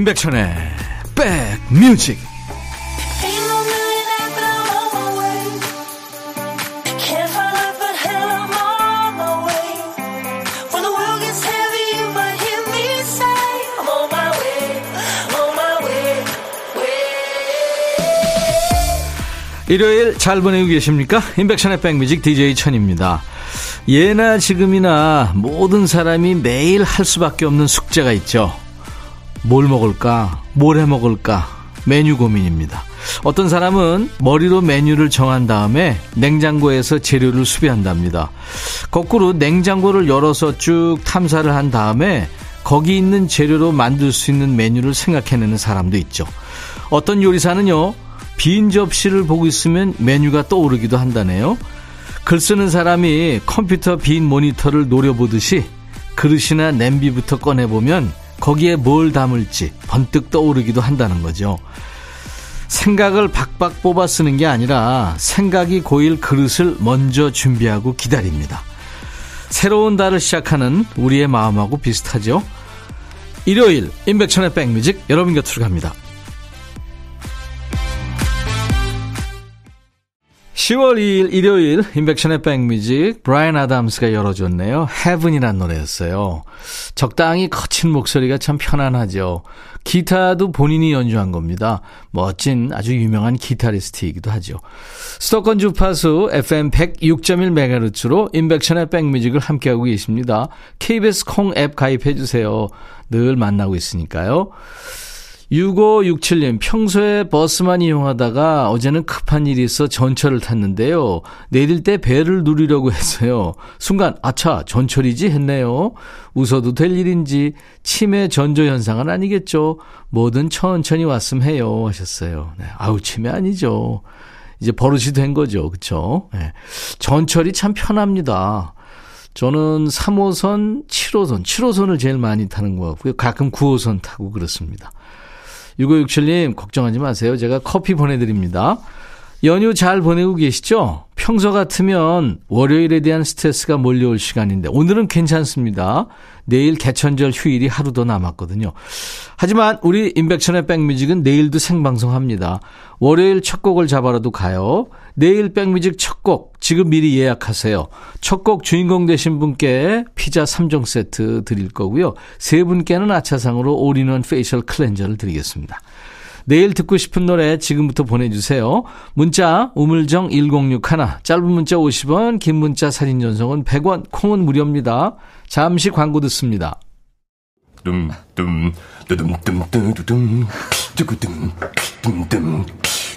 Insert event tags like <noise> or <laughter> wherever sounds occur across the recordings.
임백천의 백뮤직 일요일 잘 보내고 계십니까? 임백천의 백뮤직 DJ 천입니다. 예나 지금이나 모든 사람이 매일 할 수밖에 없는 숙제가 있죠. 뭘 먹을까? 뭘 해 먹을까? 메뉴 고민입니다. 어떤 사람은 머리로 메뉴를 정한 다음에 냉장고에서 재료를 수비한답니다. 거꾸로 냉장고를 열어서 쭉 탐사를 한 다음에 거기 있는 재료로 만들 수 있는 메뉴를 생각해내는 사람도 있죠. 어떤 요리사는요, 빈 접시를 보고 있으면 메뉴가 떠오르기도 한다네요. 글 쓰는 사람이 컴퓨터 빈 모니터를 노려보듯이 그릇이나 냄비부터 꺼내보면 거기에 뭘 담을지 번뜩 떠오르기도 한다는 거죠. 생각을 박박 뽑아 쓰는 게 아니라 생각이 고일 그릇을 먼저 준비하고 기다립니다. 새로운 달을 시작하는 우리의 마음하고 비슷하죠. 일요일 임백천의 백뮤직 여러분 곁으로 갑니다. 10월 2일 일요일 인백션의 백뮤직 브라이언 아담스가 열어줬네요. 헤븐이란 노래였어요. 적당히 거친 목소리가 참 편안하죠. 기타도 본인이 연주한 겁니다. 멋진 아주 유명한 기타리스트이기도 하죠. 수도권 주파수 FM 106.1MHz로 인백션의 백뮤직을 함께하고 계십니다. KBS 콩 앱 가입해 주세요. 늘 만나고 있으니까요. 6567님, 평소에 버스만 이용하다가 어제는 급한 일이 있어 전철을 탔는데요. 내릴 때 배를 누리려고 했어요. 순간, 아차, 전철이지? 했네요. 웃어도 될 일인지, 치매 전조 현상은 아니겠죠? 뭐든 천천히 왔음 해요. 하셨어요. 네. 아우, 치매 아니죠. 이제 버릇이 된 거죠. 그쵸? 네. 전철이 참 편합니다. 저는 3호선, 7호선, 7호선을 제일 많이 타는 것 같고요. 가끔 9호선 타고 그렇습니다. 6567님, 걱정하지 마세요. 제가 커피 보내드립니다. 연휴 잘 보내고 계시죠? 평소 같으면 월요일에 대한 스트레스가 몰려올 시간인데 오늘은 괜찮습니다. 내일 개천절 휴일이 하루 더 남았거든요. 하지만 우리 임백천의 백뮤직은 내일도 생방송합니다. 월요일 첫 곡을 잡아라도 가요. 내일 백뮤직 첫 곡 지금 미리 예약하세요. 첫 곡 주인공 되신 분께 피자 3종 세트 드릴 거고요. 세 분께는 아차상으로 all-in-one facial cleanser를 드리겠습니다. 내일 듣고 싶은 노래 지금부터 보내주세요. 문자 우물정 1061 짧은 문자 50원 긴 문자 사진 전송은 100원 콩은 무료입니다. 잠시 광고 듣습니다. 둠둠 뚜둠뚜둠뚜둠 뚜구둠 둠둠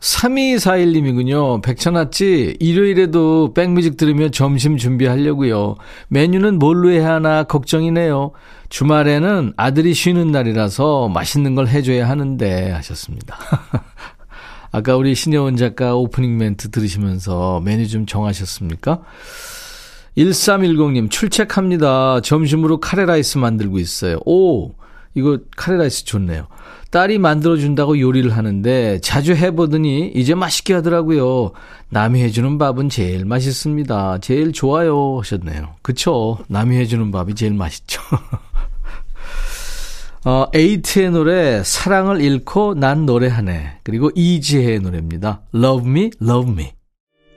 3241님이군요. 백천아찌, 일요일에도 백뮤직 들으며 점심 준비하려고요. 메뉴는 뭘로 해야 하나 걱정이네요. 주말에는 아들이 쉬는 날이라서 맛있는 걸 해줘야 하는데 하셨습니다. <laughs> 아까 우리 신혜원 작가 오프닝 멘트 들으시면서 메뉴 좀 정하셨습니까? 1310님, 출첵합니다. 점심으로 카레라이스 만들고 있어요. 오, 이거 카레라이스 좋네요. 딸이 만들어준다고 요리를 하는데 자주 해보더니 이제 맛있게 하더라고요. 남이 해주는 밥은 제일 맛있습니다. 제일 좋아요 하셨네요. 그쵸? 남이 해주는 밥이 제일 맛있죠. <laughs> 어, 에이트의 노래 사랑을 잃고 난 노래하네. 그리고 이지혜의 노래입니다. Love Me, Love Me.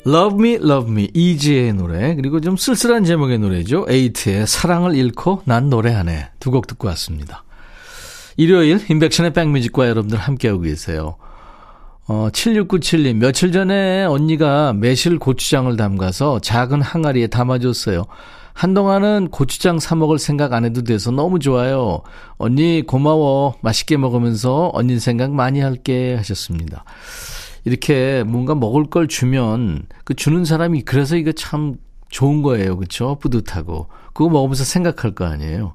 Love Me, Love Me, 이지혜의 노래. 그리고 좀 쓸쓸한 제목의 노래죠. 에이트의 사랑을 잃고 난 노래하네. 두 곡 듣고 왔습니다. 일요일 인백션의 백뮤직과 여러분들 함께하고 계세요. 어, 7697님, 며칠 전에 언니가 매실 고추장을 담가서 작은 항아리에 담아줬어요. 한동안은 고추장 사 먹을 생각 안 해도 돼서 너무 좋아요. 언니 고마워. 맛있게 먹으면서 언니 생각 많이 할게 하셨습니다. 이렇게 뭔가 먹을 걸 주면 그 주는 사람이 그래서 이거 참 좋은 거예요. 그렇죠? 뿌듯하고. 그거 먹으면서 생각할 거 아니에요.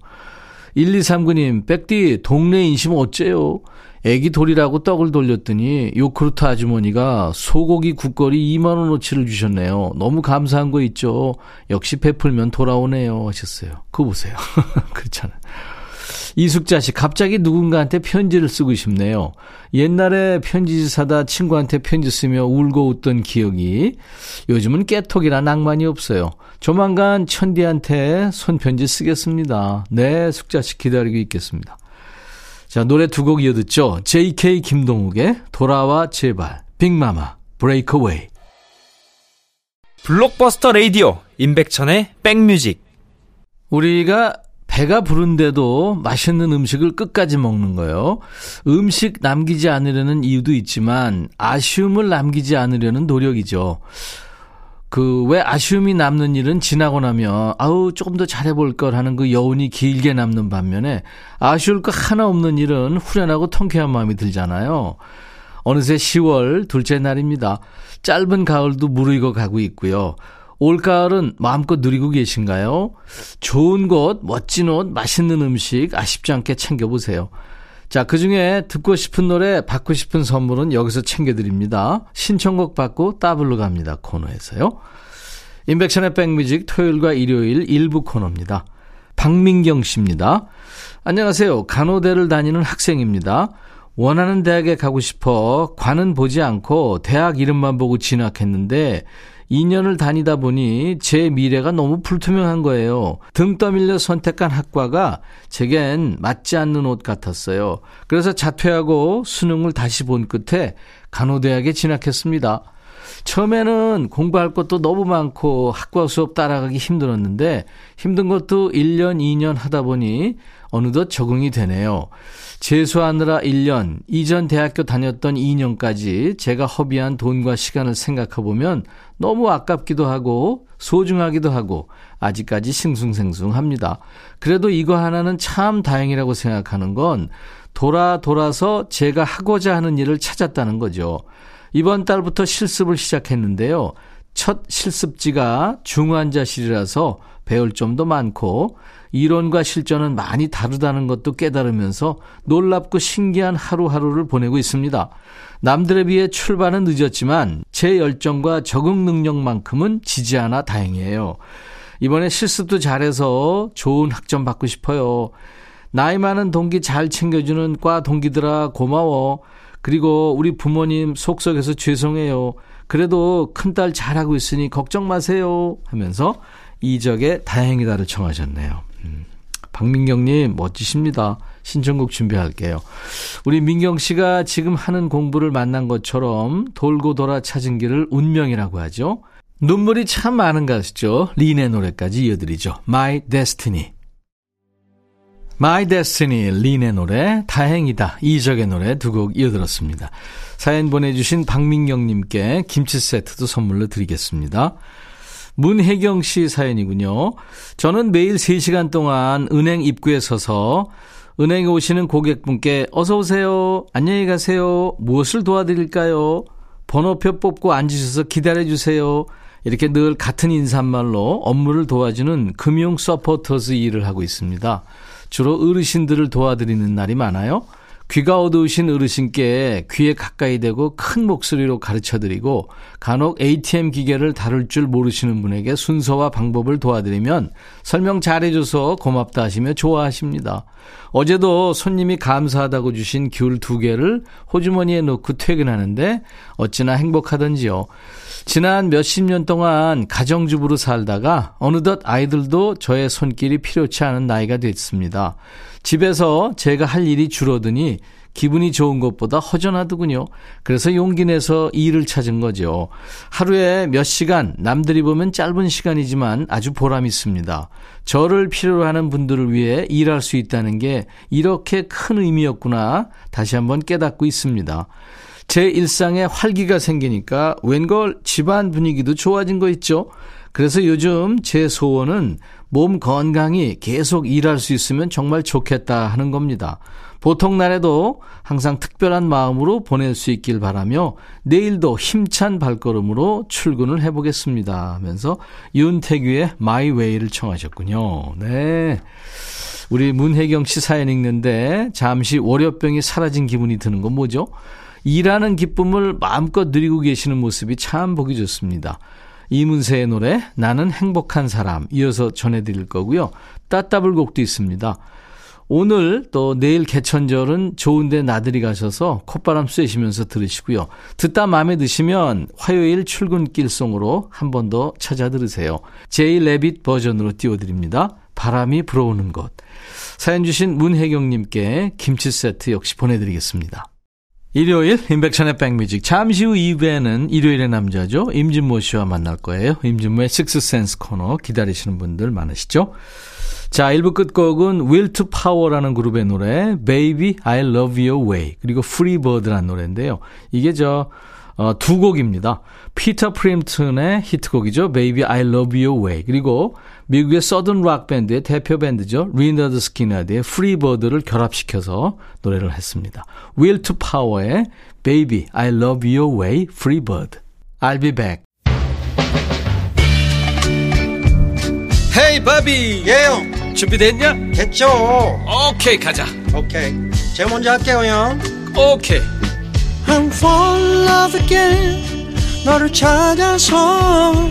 1239님, 백디, 동네 인심 어째요? 애기 돌이라고 떡을 돌렸더니 요크루트 아주머니가 소고기 국거리 2만원어치를 주셨네요. 너무 감사한 거 있죠? 역시 베풀면 돌아오네요. 하셨어요. 그거 보세요. <laughs> 그렇잖아요. 이숙자 씨, 갑자기 누군가한테 편지를 쓰고 싶네요. 옛날에 편지 사다 친구한테 편지 쓰며 울고 웃던 기억이 요즘은 깨톡이라 낭만이 없어요. 조만간 천디한테 손편지 쓰겠습니다. 네, 숙자 씨 기다리고 있겠습니다. 자, 노래 두 곡 이어 듣죠. JK 김동욱의 돌아와 제발, 빅마마, 브레이크웨이. 블록버스터 레이디오, 임백천의 백뮤직. 우리가 배가 부른데도 맛있는 음식을 끝까지 먹는 거예요. 음식 남기지 않으려는 이유도 있지만 아쉬움을 남기지 않으려는 노력이죠. 그 왜 아쉬움이 남는 일은 지나고 나면 아우 조금 더 잘해볼 걸 하는 그 여운이 길게 남는 반면에 아쉬울 거 하나 없는 일은 후련하고 통쾌한 마음이 들잖아요. 어느새 10월 둘째 날입니다. 짧은 가을도 무르익어 가고 있고요. 올가을은 마음껏 누리고 계신가요? 좋은 곳, 멋진 옷, 맛있는 음식 아쉽지 않게 챙겨보세요. 자, 그 중에 듣고 싶은 노래, 받고 싶은 선물은 여기서 챙겨드립니다. 신청곡 받고 따블로 갑니다. 코너에서요. 인백션의 백뮤직 토요일과 일요일 일부 코너입니다. 박민경 씨입니다. 안녕하세요. 간호대를 다니는 학생입니다. 원하는 대학에 가고 싶어 관은 보지 않고 대학 이름만 보고 진학했는데 2년을 다니다 보니 제 미래가 너무 불투명한 거예요. 등 떠밀려 선택한 학과가 제겐 맞지 않는 옷 같았어요. 그래서 자퇴하고 수능을 다시 본 끝에 간호대학에 진학했습니다. 처음에는 공부할 것도 너무 많고 학과 수업 따라가기 힘들었는데 힘든 것도 1년, 2년 하다 보니 어느덧 적응이 되네요. 재수하느라 1년, 이전 대학교 다녔던 2년까지 제가 허비한 돈과 시간을 생각해보면 너무 아깝기도 하고 소중하기도 하고 아직까지 싱숭생숭합니다. 그래도 이거 하나는 참 다행이라고 생각하는 건 돌아 돌아서 제가 하고자 하는 일을 찾았다는 거죠. 이번 달부터 실습을 시작했는데요. 첫 실습지가 중환자실이라서 배울 점도 많고 이론과 실전은 많이 다르다는 것도 깨달으면서 놀랍고 신기한 하루하루를 보내고 있습니다. 남들에 비해 출발은 늦었지만 제 열정과 적응 능력만큼은 지지 않아 다행이에요. 이번에 실습도 잘해서 좋은 학점 받고 싶어요. 나이 많은 동기 잘 챙겨주는 과 동기들아 고마워. 그리고 우리 부모님 속속에서 죄송해요. 그래도 큰딸 잘하고 있으니 걱정 마세요. 하면서 이적의 다행이다를 청하셨네요. 음, 박민경님 멋지십니다. 신청곡 준비할게요. 우리 민경 씨가 지금 하는 공부를 만난 것처럼 돌고 돌아 찾은 길을 운명이라고 하죠. 눈물이 참 많은 가수죠. 린의 노래까지 이어드리죠. My Destiny. My Destiny, 린의 노래, 다행이다, 이적의 노래 두 곡 이어들었습니다. 사연 보내주신 박민경님께 김치 세트도 선물로 드리겠습니다. 문혜경 씨 사연이군요. 저는 매일 3시간 동안 은행 입구에 서서 은행에 오시는 고객분께 어서 오세요. 안녕히 가세요. 무엇을 도와드릴까요? 번호표 뽑고 앉으셔서 기다려 주세요. 이렇게 늘 같은 인사말로 업무를 도와주는 금융 서포터즈 일을 하고 있습니다. 주로 어르신들을 도와드리는 날이 많아요. 귀가 어두우신 어르신께 귀에 가까이 대고 큰 목소리로 가르쳐 드리고 간혹 ATM 기계를 다룰 줄 모르시는 분에게 순서와 방법을 도와드리면 설명 잘해줘서 고맙다 하시며 좋아하십니다. 어제도 손님이 감사하다고 주신 귤 두 개를 호주머니에 넣고 퇴근하는데 어찌나 행복하던지요. 지난 몇십 년 동안 가정주부로 살다가 어느덧 아이들도 저의 손길이 필요치 않은 나이가 됐습니다. 집에서 제가 할 일이 줄어드니 기분이 좋은 것보다 허전하더군요. 그래서 용기 내서 일을 찾은 거죠. 하루에 몇 시간, 남들이 보면 짧은 시간이지만 아주 보람 있습니다. 저를 필요로 하는 분들을 위해 일할 수 있다는 게 이렇게 큰 의미였구나 다시 한번 깨닫고 있습니다. 제 일상에 활기가 생기니까 웬걸 집안 분위기도 좋아진 거 있죠. 그래서 요즘 제 소원은 몸 건강히 계속 일할 수 있으면 정말 좋겠다 하는 겁니다. 보통 날에도 항상 특별한 마음으로 보낼 수 있길 바라며 내일도 힘찬 발걸음으로 출근을 해보겠습니다 하면서 윤태규의 My Way를 청하셨군요. 네. 우리 문혜경 씨 사연 읽는데 잠시 월요병이 사라진 기분이 드는 건 뭐죠? 일하는 기쁨을 마음껏 누리고 계시는 모습이 참 보기 좋습니다. 이문세의 노래 나는 행복한 사람 이어서 전해드릴 거고요. 따따블 곡도 있습니다. 오늘 또 내일 개천절은 좋은데 나들이 가셔서 콧바람 쐬시면서 들으시고요. 듣다 마음에 드시면 화요일 출근길송으로 한 번 더 찾아 들으세요. 제이 레빗 버전으로 띄워드립니다. 바람이 불어오는 곳. 사연 주신 문혜경님께 김치 세트 역시 보내드리겠습니다. 일요일 인백션의 백뮤직 잠시 후 2부에는 일요일의 남자죠. 임진모 씨와 만날 거예요. 임진모의 식스센스 코너 기다리시는 분들 많으시죠? 자, 1부 끝곡은 Will to Power라는 그룹의 노래 Baby I Love Your Way 그리고 Free Bird라는 노래인데요. 이게 저 어, 두 곡입니다. 피터 프램튼의 히트곡이죠. Baby I Love Your Way 그리고 미국의 Southern rock 밴드의 대표 밴드죠. 리너드 Free Bird를 결합시켜서 노래를 했습니다. Will to Power의 Baby I Love Your Way Free Bird I'll be back. 헤이 바비 예영 준비됐냐? 됐죠. 오케이 가자. 오케이. 제가 먼저 할게요 형. 오케이. I'm fall in love again. 너를 찾아서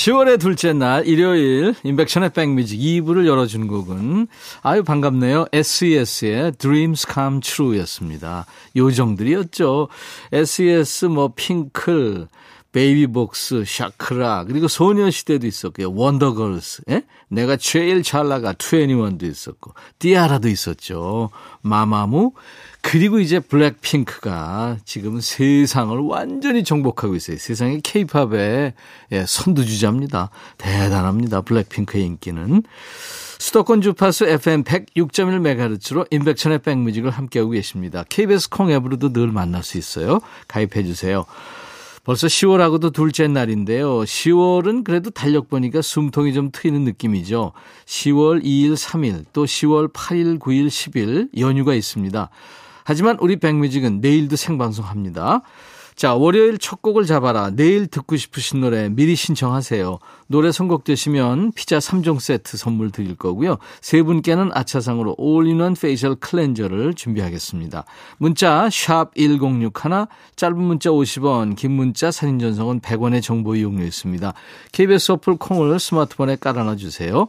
10월의 둘째 날 일요일 임백천의 백뮤직 2부를 열어준 곡은 아유 반갑네요. SES의 Dreams Come True였습니다. 요정들이었죠. SES 뭐 핑클 베이비복스, 샤크라, 그리고 소녀시대도 있었고요. 원더걸스, 예? 내가 제일 잘 나가, 2NE1도 있었고, 티아라도 있었죠. 마마무, 그리고 이제 블랙핑크가 지금 세상을 완전히 정복하고 있어요. 세상의 케이팝의 예, 선두주자입니다. 대단합니다. 블랙핑크의 인기는. 수도권 주파수 FM 106.1MHz로 인백천의 백뮤직을 함께하고 계십니다. KBS 콩 앱으로도 늘 만날 수 있어요. 가입해 주세요. 벌써 10월하고도 둘째 날인데요. 10월은 그래도 달력 보니까 숨통이 좀 트이는 느낌이죠. 10월 2일, 3일, 또 10월 8일, 9일, 10일 연휴가 있습니다. 하지만 우리 백뮤직은 내일도 생방송합니다. 자, 월요일 첫 곡을 잡아라. 내일 듣고 싶으신 노래 미리 신청하세요. 노래 선곡되시면 피자 3종 세트 선물 드릴 거고요. 세 분께는 아차상으로 all-in-one facial cleanser를 준비하겠습니다. 문자 1061, 짧은 문자 50원, 긴 문자 사진 전송은 100원의 정보 이용료 있습니다. KBS 어플 콩을 스마트폰에 깔아놔 주세요.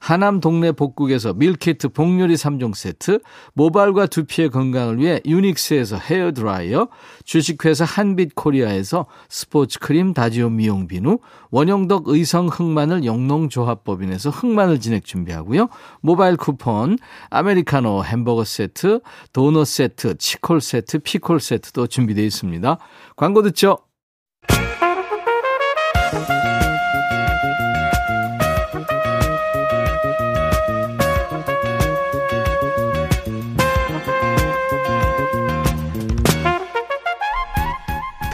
하남 동네 복국에서 밀키트 복요리 3종 세트, 모발과 두피의 건강을 위해 유닉스에서 헤어드라이어, 주식회사 한빛코리아에서 스포츠크림 다지오 미용 비누, 원형덕 의성 흑마늘 영농조합법인에서 흑마늘 진액 준비하고요. 모바일 쿠폰, 아메리카노 햄버거 세트, 도넛 세트, 치콜 세트, 피콜 세트도 준비되어 있습니다. 광고 듣죠?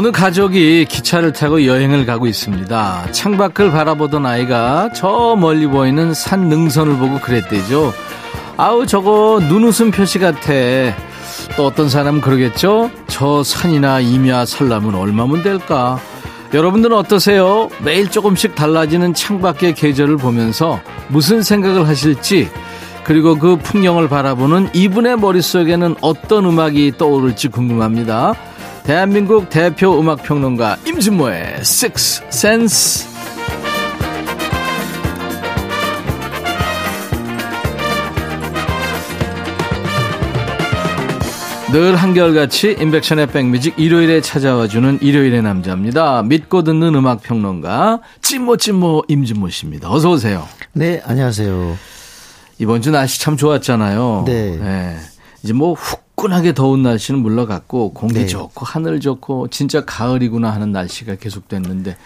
어느 가족이 기차를 타고 여행을 가고 있습니다. 창밖을 바라보던 아이가 저 멀리 보이는 산 능선을 보고 그랬대죠. 아우 저거 눈웃음 표시 같아. 또 어떤 사람은 그러겠죠. 저 산이나 임야 살라면 얼마면 될까? 여러분들은 어떠세요? 매일 조금씩 달라지는 창밖의 계절을 보면서 무슨 생각을 하실지 그리고 그 풍경을 바라보는 이분의 머릿속에는 어떤 음악이 떠오를지 궁금합니다. 대한민국 대표 음악평론가 임진모의 Six Sense. 늘 한결같이 인백션의 백뮤직 일요일에 찾아와주는 일요일의 남자입니다. 믿고 듣는 음악평론가 찐모 찐모 임진모 씨입니다. 어서 오세요. 네, 안녕하세요. 이번 주 날씨 참 좋았잖아요. 네. 네. 이제 뭐 후끈하게 더운 날씨는 물러갔고 공기 네. 좋고 하늘 좋고 진짜 가을이구나 하는 날씨가 계속됐는데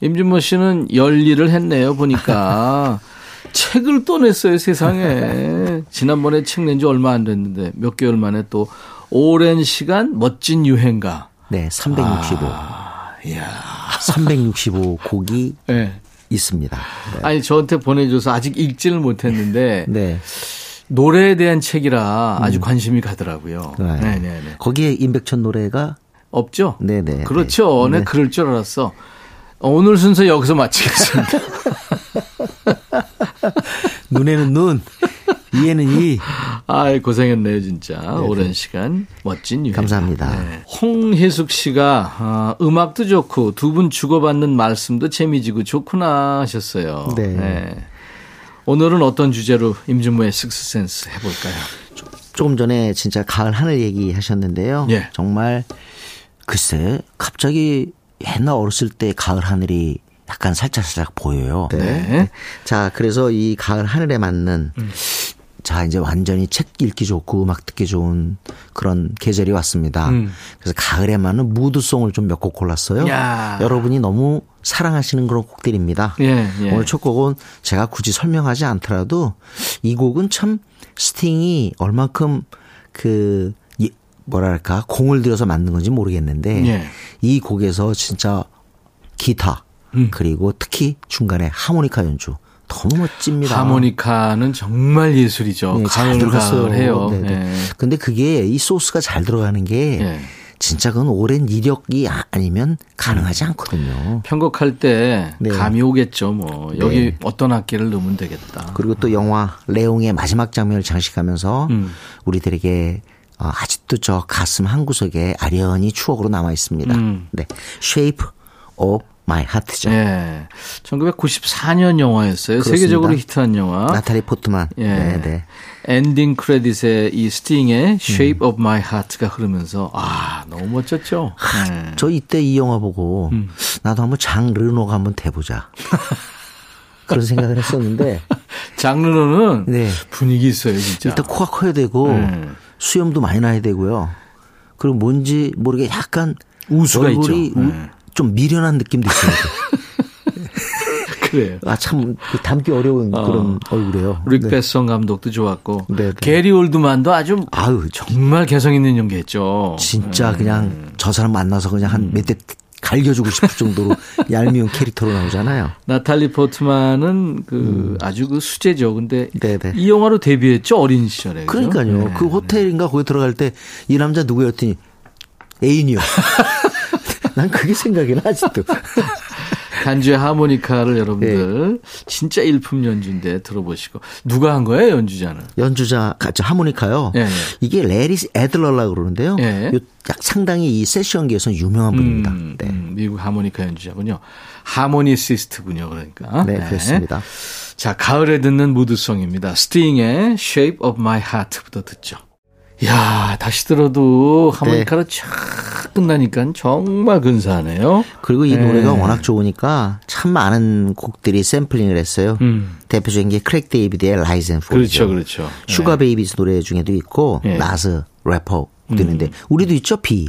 임준모 씨는 열일을 했네요 보니까 <laughs> 책을 또 냈어요 세상에 지난번에 책 낸 지 얼마 안 됐는데 몇 개월 만에 또 오랜 시간 멋진 유행가 네, 365. 아, 이야 365 곡이 네. 있습니다. 네. 아니 저한테 보내줘서 아직 읽지를 못했는데 네. 노래에 대한 책이라 아주 관심이 가더라고요. 네. 네, 네, 네. 거기에 임백천 노래가 없죠? 네네. 그렇죠. 네, 네. 그럴 줄 알았어. 어, 오늘 순서 여기서 마치겠습니다. <laughs> 눈에는 눈, 이에는 이. 아이, 고생했네요, 진짜. 오랜 시간. 멋진 유행. 감사합니다. 홍혜숙 씨가, 아, 음악도 좋고, 두 분 주고받는 말씀도 재미지고 좋구나 하셨어요. 네. 오늘은 어떤 주제로 임준모의 식스센스 해볼까요? 조금 전에 진짜 가을 하늘 얘기 하셨는데요. 예. 정말 글쎄 갑자기 옛날 어렸을 때 가을 하늘이 약간 살짝살짝 보여요. 네. 자, 그래서 이 가을 하늘에 맞는 자, 이제 완전히 책 읽기 좋고 음악 듣기 좋은 그런 계절이 왔습니다. 음. 그래서 가을에 맞는 무드송을 좀 몇 곡 골랐어요. 야. 여러분이 너무 사랑하시는 그런 곡들입니다. 예, 예. 오늘 첫 곡은 제가 굳이 설명하지 않더라도 이 곡은 참 스팅이 얼만큼 그 이- 뭐랄까 공을 들여서 만든 건지 모르겠는데 예. 이 곡에서 진짜 기타 음. 그리고 특히 중간에 하모니카 연주 너무 멋집니다. 하모니카는 정말 예술이죠. 네, 잘 들어갔어요. 해요. 네, 네. 예. 근데 그게 이 소스가 잘 들어가는 게 예. 진짜 그건 오랜 이력이 아- 아니면 가능하지 않거든요. 편곡할 때 네. 감이 오겠죠. 뭐 여기 네. 어떤 악기를 넣으면 되겠다. 그리고 또 영화 레옹의 마지막 장면을 장식하면서 음. 우리들에게 어, 아직도 저 가슴 한 구석에 아련히 추억으로 남아 있습니다. 음. 네, Shape of My Heart죠. 예. 1994년 영화였어요. 그렇습니다. 세계적으로 히트한 영화. 나탈리 포트만. 예. 네, 네. 엔딩 크레딧에 이 스팅의 Shape of My Heart가 흐르면서 아 너무 멋졌죠. 예. 저 이때 이 영화 보고 음. 나도 한번 장 르노가 한번 돼보자. <laughs> 그런 생각을 했었는데 <laughs> 장르는 네. 분위기 있어요 진짜. 일단 코가 커야 되고 음. 수염도 많이 나야 되고요. 그리고 뭔지 모르게 약간 우수가 얼굴이 있죠. 우- 네. 좀 미련한 느낌도 있어요. <laughs> 그래요. 아참 그 담기 어려운 그런 얼굴이에요. 릭 네. 베성 감독도 좋았고 네, 네. 게리 올드만도 아주 아유 정말 개성 있는 연기했죠. 진짜 네. 그냥 저 사람 만나서 그냥 음. 한몇대 갈겨주고 싶을 정도로 <laughs> 얄미운 캐릭터로 나오잖아요. 나탈리 포트만은 그 아주 그 수제죠. 근데 음. 네네. 이 영화로 데뷔했죠 어린 시절에. 그러니까요. 네. 그 호텔인가 거기 들어갈 때 이 남자 누구였더니 애인이요. <laughs> 난 그게 생각이 나 아직도. <laughs> 간주의 하모니카를 여러분들 네. 진짜 일품 연주인데 들어보시고 누가 한 거예요 연주자는? 연주자 같이 하모니카요. 예, 예. 이게 레리스 애들러라 그러는데요. 예. 요 약- 상당히 이 세션계에서 유명한 분입니다. 음, 네. 음, 미국 하모니카 연주자군요. 하모니시스트군요, 그러니까. 네, 그렇습니다. 자, 가을에 듣는 무드송입니다. 스팅의 Shape of My Heart부터 듣죠. 야 다시 들어도 하모니카로 네. 쫙 끝나니까 정말 근사하네요. 그리고 이 네. 노래가 워낙 좋으니까 참 많은 곡들이 샘플링을 했어요. 음. 대표적인 게 크레이그 데이비드의 Rise and Fall. 그렇죠, 그렇죠. 슈가베이브스 노래 중에도 있고 네. 나스 래퍼도 있는데 우리도 있죠 비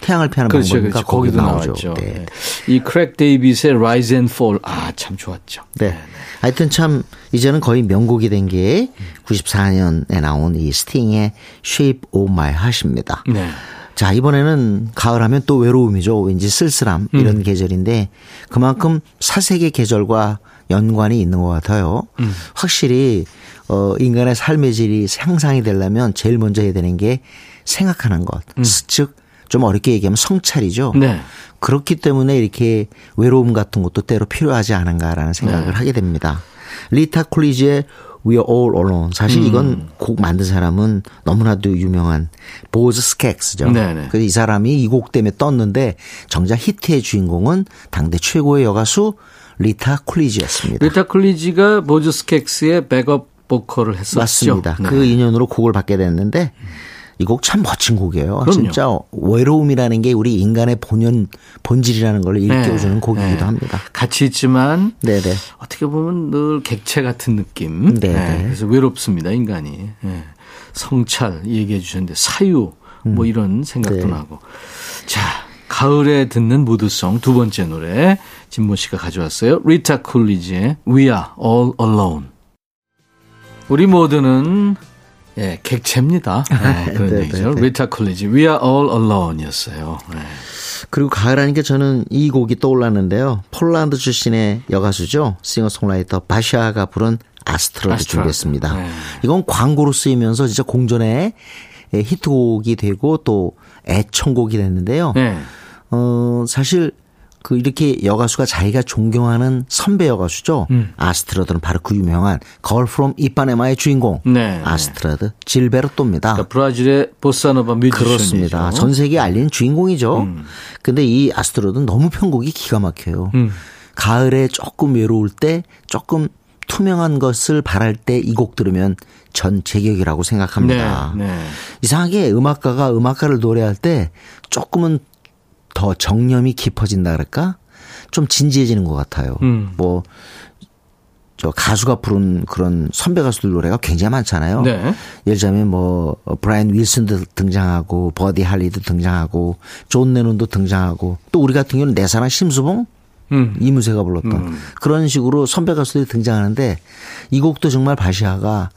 태양을 피하는 그렇죠, 방법이니까 그렇죠. 거기도 나오죠. 나왔죠. 네. 네. 이 크레이그 데이빗의 Rise and Fall, 아, 참 좋았죠. 네. 하여튼 참 이제는 거의 명곡이 된 게 94년에 나온 이 스팅의 Shape of My Heart입니다. 네. 자, 이번에는 가을 하면 또 외로움이죠. 왠지 쓸쓸함 이런 음. 계절인데 그만큼 사색의 계절과 연관이 있는 것 같아요. 음. 확실히 어 인간의 삶의 질이 향상이 되려면 제일 먼저 해야 되는 게 생각하는 것. 음. 즉, 좀 어렵게 얘기하면 성찰이죠. 네. 그렇기 때문에 이렇게 외로움 같은 것도 때로 필요하지 않은가라는 생각을 네. 하게 됩니다. 리타 쿨리지의 We Are All Alone. 사실 이건 음. 곡 만든 사람은 너무나도 유명한 보즈 스캑스죠. 그래서 이 사람이 이 곡 때문에 떴는데 정작 히트의 주인공은 당대 최고의 여가수 리타 쿨리지였습니다. 리타 쿨리지가 보즈 스캑스의 백업 보컬을 했었죠. 맞습니다. 네. 그 인연으로 곡을 받게 됐는데 이 곡 참 멋진 곡이에요. 그럼요. 진짜 외로움이라는 게 우리 인간의 본연 본질이라는 걸 일깨워주는 네. 곡이기도 네. 합니다. 같이 있지만 네네. 어떻게 보면 늘 객체 같은 느낌. 네. 네. 그래서 외롭습니다 인간이. 네. 성찰 얘기해 주셨는데 사유 뭐 음. 이런 생각도 네. 나고. 자 가을에 듣는 무드송 두 번째 노래 진모 씨가 가져왔어요. 리타 쿨리지의 We Are All Alone. 우리 모두는 예, 객체입니다. <laughs> 네, 그런 네, 얘기죠. 네, 리타 쿨리지, We Are All Alone이었어요. 네. 그리고 가을 하니까 저는 이 곡이 떠올랐는데요. 폴란드 출신의 여가수죠. 싱어송라이터 바샤가 부른 아스트루드를 아스트루드. 준비했습니다. 네. 이건 광고로 쓰이면서 진짜 공전의 히트곡이 되고 또 애청곡이 됐는데요. 네. 어, 사실 그 이렇게 여가수가 자기가 존경하는 선배 여가수죠. 음. 아스트루드는 바로 그 유명한 Girl from Ipanema의 주인공 네. 아스트루드 질베르토입니다. 그러니까 브라질의 보사노바 뮤지션이죠. 그렇습니다. 전 세계에 알린 주인공이죠. 음. 근데 이 아스트라드는 너무 편곡이 기가 막혀요. 음. 가을에 조금 외로울 때 조금 투명한 것을 바랄 때 이 곡 들으면 전 제격이라고 생각합니다. 네, 네. 이상하게 음악가가 음악가를 노래할 때 조금은 더 정념이 깊어진다 그럴까? 좀 진지해지는 것 같아요. 음. 뭐, 저 가수가 부른 그런 선배 가수들 노래가 굉장히 많잖아요. 네. 예를 들자면 뭐 브라이언 윌슨도 등장하고 버디 홀리도 등장하고 존 레논도 등장하고 또 우리 같은 경우는 내 사랑 심수봉 음. 이문세가 불렀던 음. 그런 식으로 선배 가수들이 등장하는데 이 곡도 정말 바시아가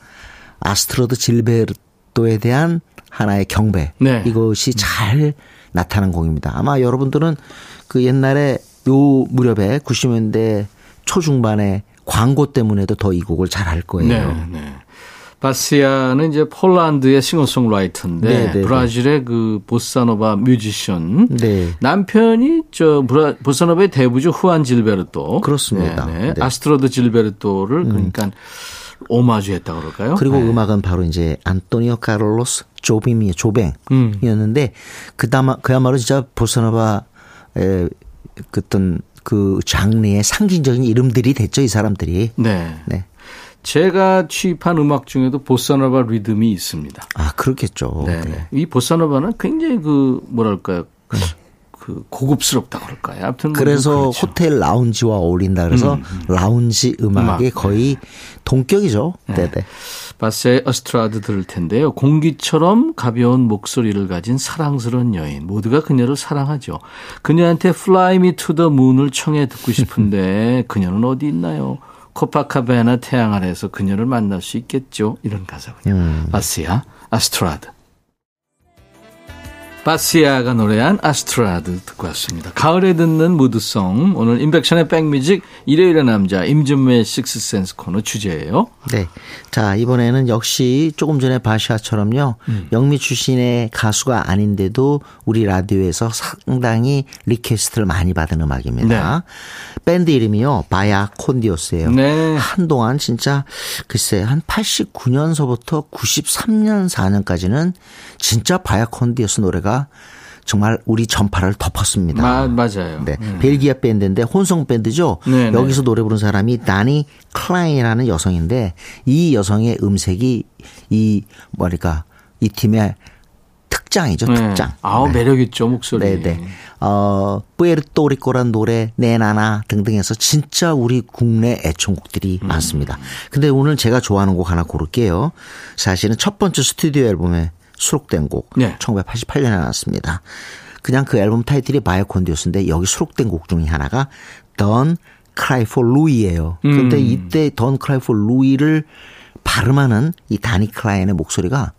아스트루드 질베르토에 대한 하나의 경배 네. 이것이 잘 나타난 곡입니다. 아마 여러분들은 그 옛날에 요 무렵에 90년대 초중반에 광고 때문에도 더 이 곡을 잘 알 거예요. 네, 네. 바시아는 이제 폴란드의 싱어송라이터인데 네, 네, 네. 브라질의 그 보사노바 뮤지션. 네. 남편이 저 브라, 보사노바의 대부 주앙 질베르토. 그렇습니다. 네, 아스트루드 질베르토를 음. 그러니까 오마주했다 그럴까요? 그리고 음악은 바로 이제 안토니오 카를로스 조빔이 조뱅이었는데 음. 그다마 그야말로 진짜 보사노바의 그떤 그 장르의 상징적인 이름들이 됐죠 이 사람들이. 네. 네. 제가 취입한 음악 중에도 보사노바 리듬이 있습니다. 아 그렇겠죠. 네. 네. 이 보사노바는 굉장히 그 뭐랄까요. 네. 그 고급스럽다 그럴까요? 아무튼 뭐 그래서 그렇죠. 호텔 라운지와 어울린다 그래서 음, 음. 라운지 음악의 음악. 거의 동격이죠. 네. 네. 바시아의 아스트루드 들을 텐데요. 공기처럼 가벼운 목소리를 가진 사랑스러운 여인. 모두가 그녀를 사랑하죠. 그녀한테 Fly Me to the Moon을 청해 듣고 싶은데 <laughs> 그녀는 어디 있나요? 코파카바나 태양 아래에서 그녀를 만날 수 있겠죠. 이런 가사군요. 음. 바시아 아스트루드. 바시아가 노래한 아스트루드 듣고 왔습니다. 가을에 듣는 무드송. 오늘 임백천의 백뮤직 일요일의 남자 임진모의 식스센스 코너 주제예요. 네. 자, 이번에는 역시 조금 전에 바시아처럼요. 음. 영미 출신의 가수가 아닌데도 우리 라디오에서 상당히 request를 많이 받은 음악입니다. 네. 밴드 이름이요. 바야 콘 디오스예요. 네. 한동안 진짜 글쎄 한 89년서부터 93년 4년까지는 진짜 바야 콘디오스 노래가 노래가 정말 우리 전파를 덮었습니다. 마, 맞아요. 네. 음. 벨기에 밴드인데 혼성 밴드죠. 네네. 네. 여기서 노래 부른 사람이 다니 클라인이라는 여성인데 이 여성의 음색이 이 뭐랄까 이 팀의 특장이죠. 네. 특장. 아우 네. 매력 있죠 목소리. 네네. 네. 어 뿌에르토리코란 노래 네나나 등등해서 진짜 우리 국내 애청곡들이 음. 많습니다. 근데 오늘 제가 좋아하는 곡 하나 고를게요. 사실은 첫 번째 스튜디오 앨범에 수록된 곡 네. 1988년에 나왔습니다. 그냥 그 앨범 타이틀이 바야 콘 디오스인데 여기 수록된 곡 중에 하나가 Don't Cry for Louie예요. 음. 근데 이때 Don't Cry for Louie를 발음하는 이 다니 클라인의 목소리가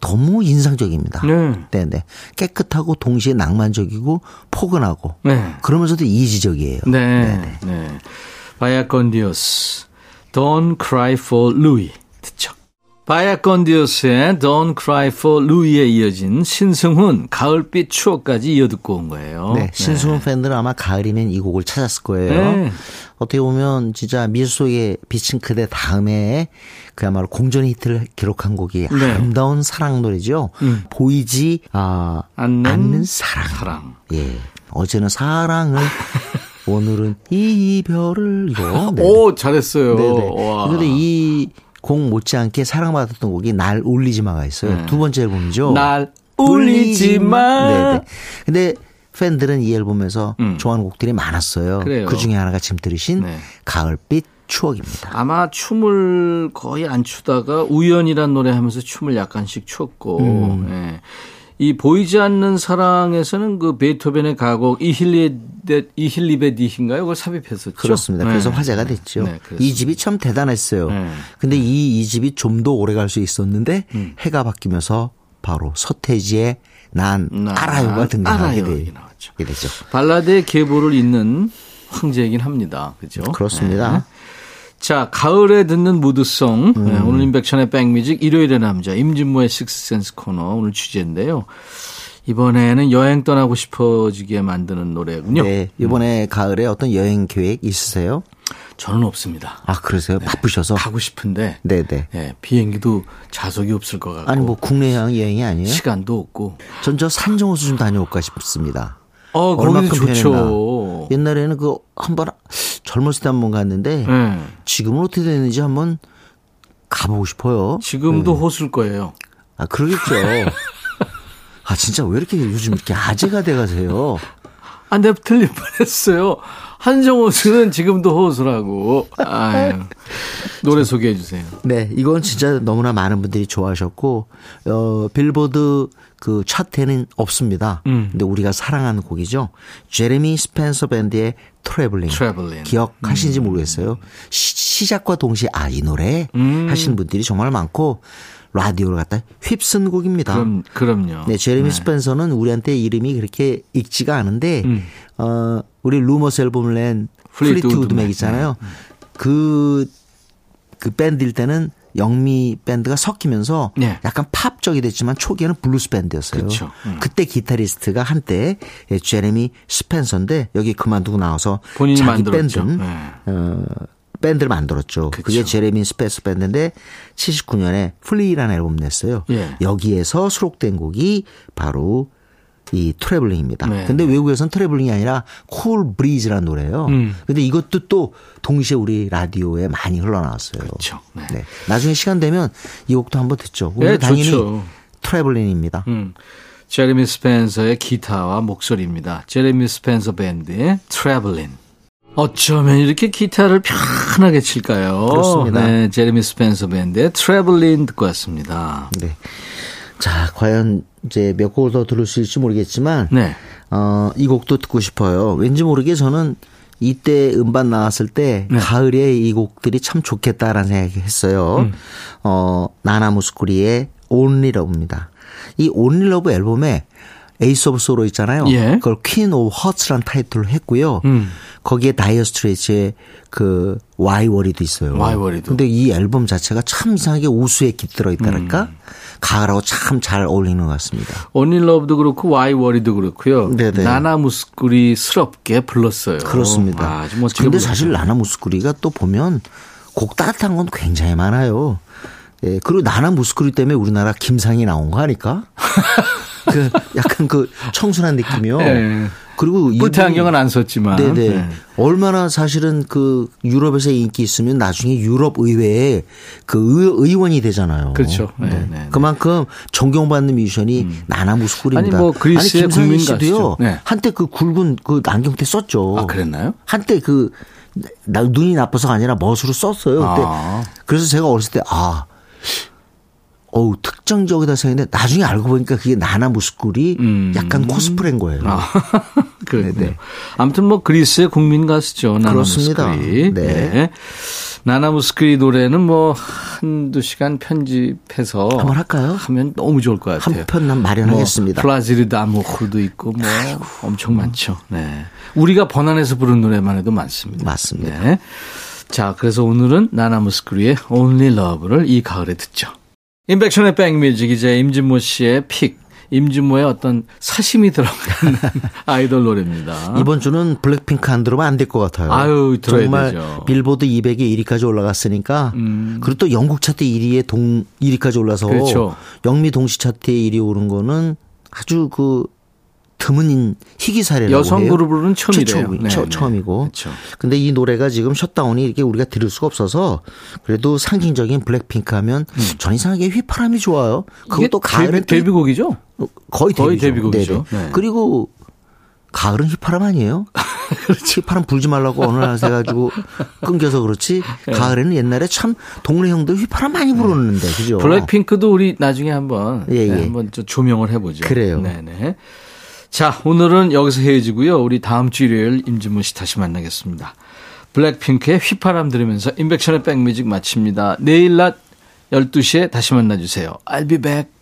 너무 인상적입니다. 네. 네네. 깨끗하고 동시에 낭만적이고 포근하고 네. 그러면서도 이지적이에요. 네. 네. 바야건디오스, Don't Cry for Louis. 듣죠. 바야건디오스의 Don't Cry for Louis에 이어진 신승훈, 가을빛 추억까지 이어듣고 온 거예요. 네, 신승훈 팬들은 아마 가을이면 이 곡을 찾았을 거예요. 네. 어떻게 보면 진짜 미소 속에 비친 그대 다음에 그야말로 공전 히트를 기록한 곡이 네. 아름다운 사랑 노래죠. 보이지 아, 않는, 않는 사랑. 사랑. 예. 어제는 사랑을 <laughs> 오늘은 이별을 <laughs> 이거. 네. 오, 잘했어요. 네네. 와. 근데 이 곡 못지않게 사랑받았던 곡이 날 울리지 마가 있어요. 네. 두 번째 앨범이죠. 날 울리지 마. 네네. 근데 팬들은 이 앨범에서 음. 좋아하는 곡들이 많았어요. 그래요. 그 중에 하나가 지금 들으신 네. 가을빛 추억입니다. 아마 춤을 거의 안 추다가 우연이란 노래 하면서 춤을 약간씩 췄고, 음. 예. 이 보이지 않는 사랑에서는 그 베토벤의 가곡 이힐리베 이힐리베디인가요? 그걸 삽입했었죠. 그렇습니다. 네. 그래서 화제가 됐죠. 네. 이 집이 참 대단했어요. 네. 근데 이, 이 집이 좀 더 오래 갈 수 있었는데 음. 해가 바뀌면서 바로 서태지의 난 난 알아요가 등장하게. 게 되죠. 발라드의 계보를 잇는 황제이긴 합니다. 그죠? 그렇습니다. 네. 자, 가을에 듣는 무드송. 네, 오늘 인백션의 백뮤직 일요일의 남자 임진모의 식스센스 코너 오늘 주제인데요. 이번에는 여행 떠나고 싶어지게 만드는 노래군요. 네, 이번에 가을에 어떤 여행 계획 있으세요? 저는 없습니다. 아, 그러세요? 바쁘셔서? 가고 싶은데 네네. 예, 비행기도 좌석이 없을 것 같고 아니, 뭐, 국내 여행 여행이 아니에요? 시간도 없고. 전 저 산정호수 좀 다녀올까 싶습니다. 어, 얼마큼 좋죠. 옛날에는 그 한 번 젊었을 때 한 번 갔는데 예. 지금은 어떻게 되는지 한번 가보고 싶어요. 지금도 네. 호수일 거예요. 아 그러겠죠. <laughs> 아 진짜 왜 이렇게 요즘 이렇게 아재가 돼가세요? 아, 내가 틀릴 뻔했어요. 한정호수는 지금도 호수라고. 아유. 노래 소개해 주세요. 네, 이건 진짜 너무나 많은 분들이 좋아하셨고 어 빌보드 그 차트에는 없습니다. 음. 근데 우리가 사랑하는 곡이죠. 제레미 스펜서 밴드의 Travelling. Travelling. 기억하시는지 모르겠어요. 시, 작과 동시에 아 이 노래 음. 하시는 분들이 정말 많고 라디오를 갖다 휩쓴 곡입니다. 그럼, 그럼요. 네, 제레미 스펜서는 우리한테 이름이 그렇게 익지가 않은데 음. 어 우리 Rumours 앨범을 낸 플리트 우드 플리트우드 맥. 맥 있잖아요. 그, 그 밴드일 때는 영미 밴드가 섞이면서 네. 약간 팝적이 됐지만 초기에는 블루스 밴드였어요. 그쵸. 음. 그때 기타리스트가 한때 예, 제레미 스펜서인데 여기 그만두고 나와서 본인이 자기 만들었죠. 밴드 네. 어, 밴드를 만들었죠. 그쵸. 그게 제레미 스펜서 밴드인데 79년에 Flee라는 앨범 냈어요. 예. 여기에서 수록된 곡이 바로 이 Travelin'입니다. 네. 근데 외국에서는 Travelin'이 아니라 Cool Breeze라는 노래예요. 음. 근데 이것도 또 동시에 우리 라디오에 많이 흘러나왔어요. 그렇죠. 네. 네. 나중에 시간 되면 이 곡도 한번 듣죠. 네, 당연히 좋죠. Travelin'입니다. 음. 제레미 스펜서의 기타와 목소리입니다. 제레미 스펜서 밴드의 Travelin'. 어쩌면 이렇게 기타를 편하게 칠까요? 그렇습니다. 네, 제레미 스펜서 밴드의 Travelin' 듣고 왔습니다. 네. 자, 과연 이제 몇 곡을 더 들을 수 있을지 모르겠지만 네. 어, 이 곡도 듣고 싶어요. 왠지 모르게 저는 이때 음반 나왔을 때 네. 가을에 이 곡들이 참 좋겠다라는 생각이 했어요. 음. 어, 나나 무스쿠리의 Only Love입니다. 이 Only Love 앨범에 Ace of Sorrow 있잖아요. 예. 그걸 Queen of Hearts란 타이틀로 했고요. 음. 거기에 다이어 스트레이츠의 그 Why Worry도 있어요. Why Worry도. 근데 이 앨범 자체가 참 이상하게 우수에 깃들어 있다랄까? 음. 가을하고 참 잘 어울리는 것 같습니다. Only Love도 그렇고 Why Worry도 그렇고요. 네네. 나나 무스쿠리스럽게 불렀어요. 그렇습니다. 아, 아주 멋지게 근데 불렀어요. 사실 나나 무스쿠리가 또 보면 곡 따뜻한 건 굉장히 많아요. 예, 그리고 나나 무스쿠리 때문에 우리나라 김상이 나온 거 아닐까? <laughs> 그 약간 그 청순한 느낌이요. 네. 그리고 이분이- 안경은 안 썼지만. 네네. 네. 얼마나 사실은 그 유럽에서 인기 있으면 나중에 유럽 의회에 그 의, 원이 되잖아요. 그렇죠. 네, 네, 네. 그만큼 존경받는 뮤지션이 나나 무스쿨입니다. 아니, 뭐 그리스의 김상희 국민 씨도요. 네. 한때 그 굵은 그 안경테 썼죠. 아, 그랬나요? 한때 그 나- 눈이 나빠서가 아니라 멋으로 썼어요. 그때. 아. 그래서 제가 어렸을 때 아. 어우, 특정 지역에다 생겼는데 나중에 알고 보니까 그게 나나 무스쿠리 음. 약간 코스프레인 거예요. 아, <laughs> 그렇군요. 네네. 아무튼 뭐 그리스의 국민 가수죠. 나나 그렇습니다. 무스쿠리. 네. 나나 무스쿠리 노래는 뭐 한두 시간 편집해서 한번 할까요? 하면 너무 좋을 것 같아요. 한편 마련하겠습니다. 뭐 Plaisir d'amour도 있고 뭐 엄청 많죠. 네. 우리가 번안해서 부른 노래만 해도 많습니다. 맞습니다. 네. 자, 그래서 오늘은 나나 무스쿠리의 Only Love를 이 가을에 듣죠. 임백천의 백뮤직 이제 임진모 씨의 pick. 임진모의 어떤 사심이 들어간 <laughs> 아이돌 노래입니다. 이번 주는 블랙핑크 안 들으면 안 될 것 같아요. 아유, 들어야 정말 되죠. 빌보드 200에 1위까지 올라갔으니까 음. 그리고 또 영국 차트 1위에 동 1위까지 올라서 그렇죠. 영미 동시 차트에 1위 오른 거는 아주 그 드문 희귀 사례라고 여성 해요. 그룹으로는 처음이래요. 네, 처, 네. 처음이고. 그렇죠. 근데 이 노래가 지금 Shut Down이 이렇게 우리가 들을 수가 없어서 그래도 상징적인 블랙핑크 하면 전 이상하게 휘파람이 좋아요. 음. 그것도 가을에 데뷔, 데뷔 곡이죠? 거의 거의 데뷔죠. 데뷔곡이죠. 네. 그리고 가을은 휘파람 아니에요? <laughs> 휘파람 불지 말라고 <laughs> 어느 날 해가지고 끊겨서 그렇지. 네. 가을에는 옛날에 참 동네 형들 휘파람 많이 불었는데, 그죠? 블랙핑크도 우리 나중에 한번 예, 네, 예. 한번 좀 조명을 해보죠. 그래요. 네네. 자 오늘은 여기서 헤어지고요. 우리 다음 주 일요일 임진문 씨 다시 만나겠습니다. 블랙핑크의 휘파람 들으면서 인백션의 백뮤직 마칩니다. 내일 낮 12시에 다시 만나주세요. I'll be back.